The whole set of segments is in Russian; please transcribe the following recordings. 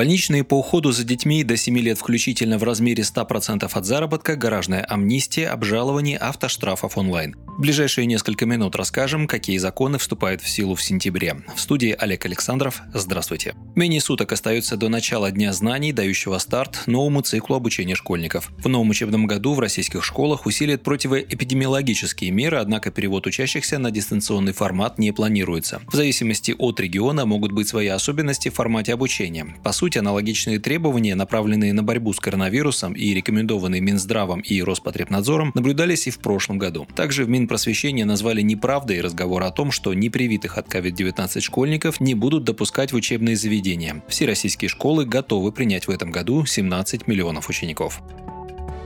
Больничные по уходу за детьми до 7 лет включительно в размере 100% от заработка, гаражная амнистия, обжалование автоштрафов онлайн. В ближайшие несколько минут расскажем, какие законы вступают в силу в сентябре. В студии Олег Александров. Здравствуйте. Менее суток остается до начала Дня знаний, дающего старт новому циклу обучения школьников. В новом учебном году в российских школах усилят противоэпидемиологические меры, однако перевод учащихся на дистанционный формат не планируется. В зависимости от региона могут быть свои особенности в формате обучения. По сути, аналогичные требования, направленные на борьбу с коронавирусом и рекомендованные Минздравом и Роспотребнадзором, наблюдались и в прошлом году. Также в Мин просвещения назвали неправдой разговор о том, что непривитых от COVID-19 школьников не будут допускать в учебные заведения. Все российские школы готовы принять в этом году 17 миллионов учеников.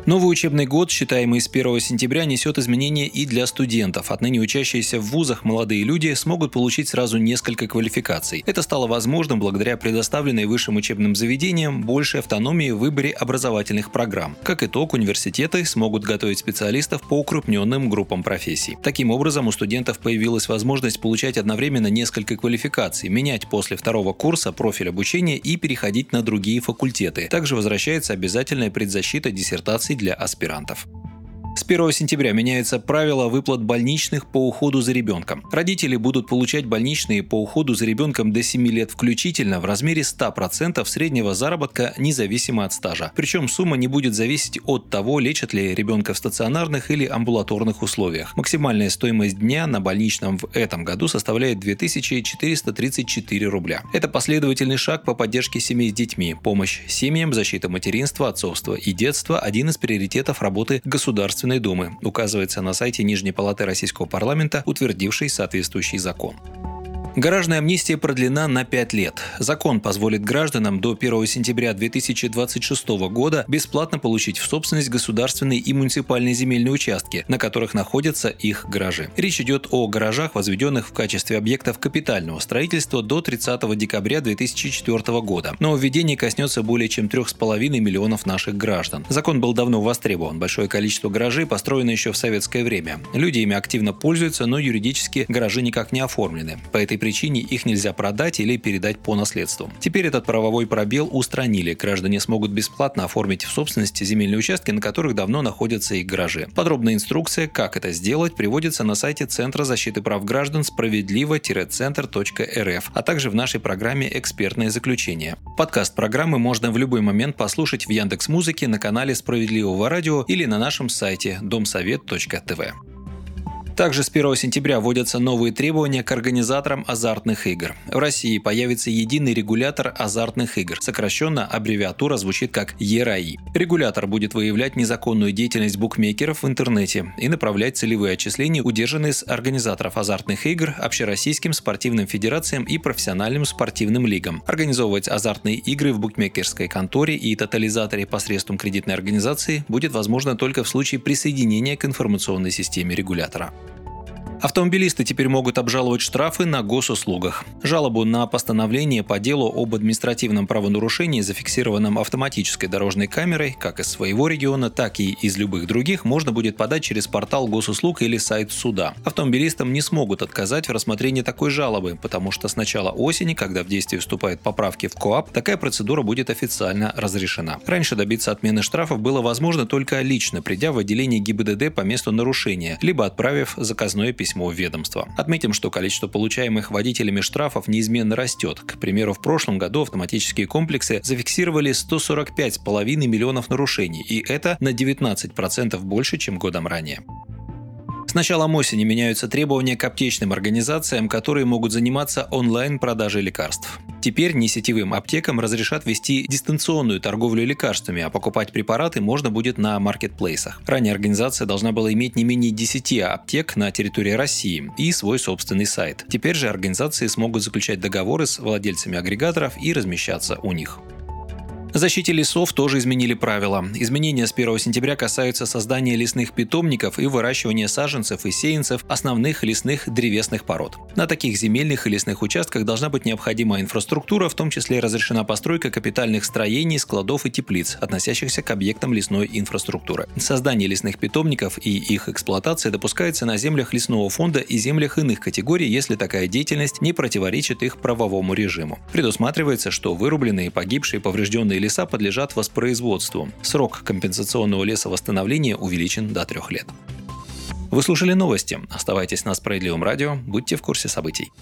Новый учебный год, считаемый с 1 сентября, несет изменения и для студентов. Отныне учащиеся в вузах молодые люди смогут получить сразу несколько квалификаций. Это стало возможным благодаря предоставленной высшим учебным заведениям большей автономии в выборе образовательных программ. Как итог, университеты смогут готовить специалистов по укрупненным группам профессий. Таким образом, у студентов появилась возможность получать одновременно несколько квалификаций, менять после второго курса профиль обучения и переходить на другие факультеты. Также возвращается обязательная предзащита диссертации для аспирантов. С 1 сентября меняются правила выплат больничных по уходу за ребенком. Родители будут получать больничные по уходу за ребенком до 7 лет включительно в размере 100% среднего заработка независимо от стажа. Причем сумма не будет зависеть от того, лечат ли ребенка в стационарных или амбулаторных условиях. Максимальная стоимость дня на больничном в этом году составляет 2434 рубля. Это последовательный шаг по поддержке семей с детьми, помощь семьям, защита материнства, отцовства и детства – один из приоритетов работы государства Государственной Думы, указывается на сайте Нижней Палаты Российского парламента, утвердившей соответствующий закон. Гаражная амнистия продлена на 5 лет. Закон позволит гражданам до 1 сентября 2026 года бесплатно получить в собственность государственные и муниципальные земельные участки, на которых находятся их гаражи. Речь идет о гаражах, возведенных в качестве объектов капитального строительства до 30 декабря 2004 года. Но введение коснется более чем 3,5 миллионов наших граждан. Закон был давно востребован. Большое количество гаражей построено еще в советское время. Люди ими активно пользуются, но юридически гаражи никак не оформлены. По этой причине их нельзя продать или передать по наследству. Теперь этот правовой пробел устранили. Граждане смогут бесплатно оформить в собственности земельные участки, на которых давно находятся их гаражи. Подробная инструкция, как это сделать, приводится на сайте Центра защиты прав граждан справедливо-центр.рф, а также в нашей программе «Экспертное заключение». Подкаст программы можно в любой момент послушать в Яндекс Музыке на канале Справедливого радио или на нашем сайте домсовет.тв. Также с 1 сентября вводятся новые требования к организаторам азартных игр. В России появится единый регулятор азартных игр. Сокращенно аббревиатура звучит как ЕРАИ. Регулятор будет выявлять незаконную деятельность букмекеров в интернете и направлять целевые отчисления, удержанные с организаторов азартных игр, общероссийским спортивным федерациям и профессиональным спортивным лигам. Организовывать азартные игры в букмекерской конторе и тотализаторе посредством кредитной организации будет возможно только в случае присоединения к информационной системе регулятора. Автомобилисты теперь могут обжаловать штрафы на госуслугах. Жалобу на постановление по делу об административном правонарушении, зафиксированном автоматической дорожной камерой, как из своего региона, так и из любых других, можно будет подать через портал госуслуг или сайт суда. Автомобилистам не смогут отказать в рассмотрении такой жалобы, потому что с начала осени, когда в действие вступают поправки в КОАП, такая процедура будет официально разрешена. Раньше добиться отмены штрафов было возможно только лично, придя в отделение ГИБДД по месту нарушения, либо отправив заказное письмо письмо в ведомство. Отметим, что количество получаемых водителями штрафов неизменно растет. К примеру, в прошлом году автоматические комплексы зафиксировали 145,5 миллионов нарушений, и это на 19% больше, чем годом ранее. С началом осени меняются требования к аптечным организациям, которые могут заниматься онлайн-продажей лекарств. Теперь несетевым аптекам разрешат вести дистанционную торговлю лекарствами, а покупать препараты можно будет на маркетплейсах. Ранее организация должна была иметь не менее 10 аптек на территории России и свой собственный сайт. Теперь же организации смогут заключать договоры с владельцами агрегаторов и размещаться у них. Защите лесов тоже изменили правила. Изменения с 1 сентября касаются создания лесных питомников и выращивания саженцев и сеянцев основных лесных древесных пород. На таких земельных и лесных участках должна быть необходимая инфраструктура, в том числе разрешена постройка капитальных строений, складов и теплиц, относящихся к объектам лесной инфраструктуры. Создание лесных питомников и их эксплуатация допускается на землях лесного фонда и землях иных категорий, если такая деятельность не противоречит их правовому режиму. Предусматривается, что вырубленные, погибшие, поврежденные леса подлежат воспроизводству. Срок компенсационного лесовосстановления увеличен до трех лет. Вы слушали новости. Оставайтесь на Справедливом радио, будьте в курсе событий.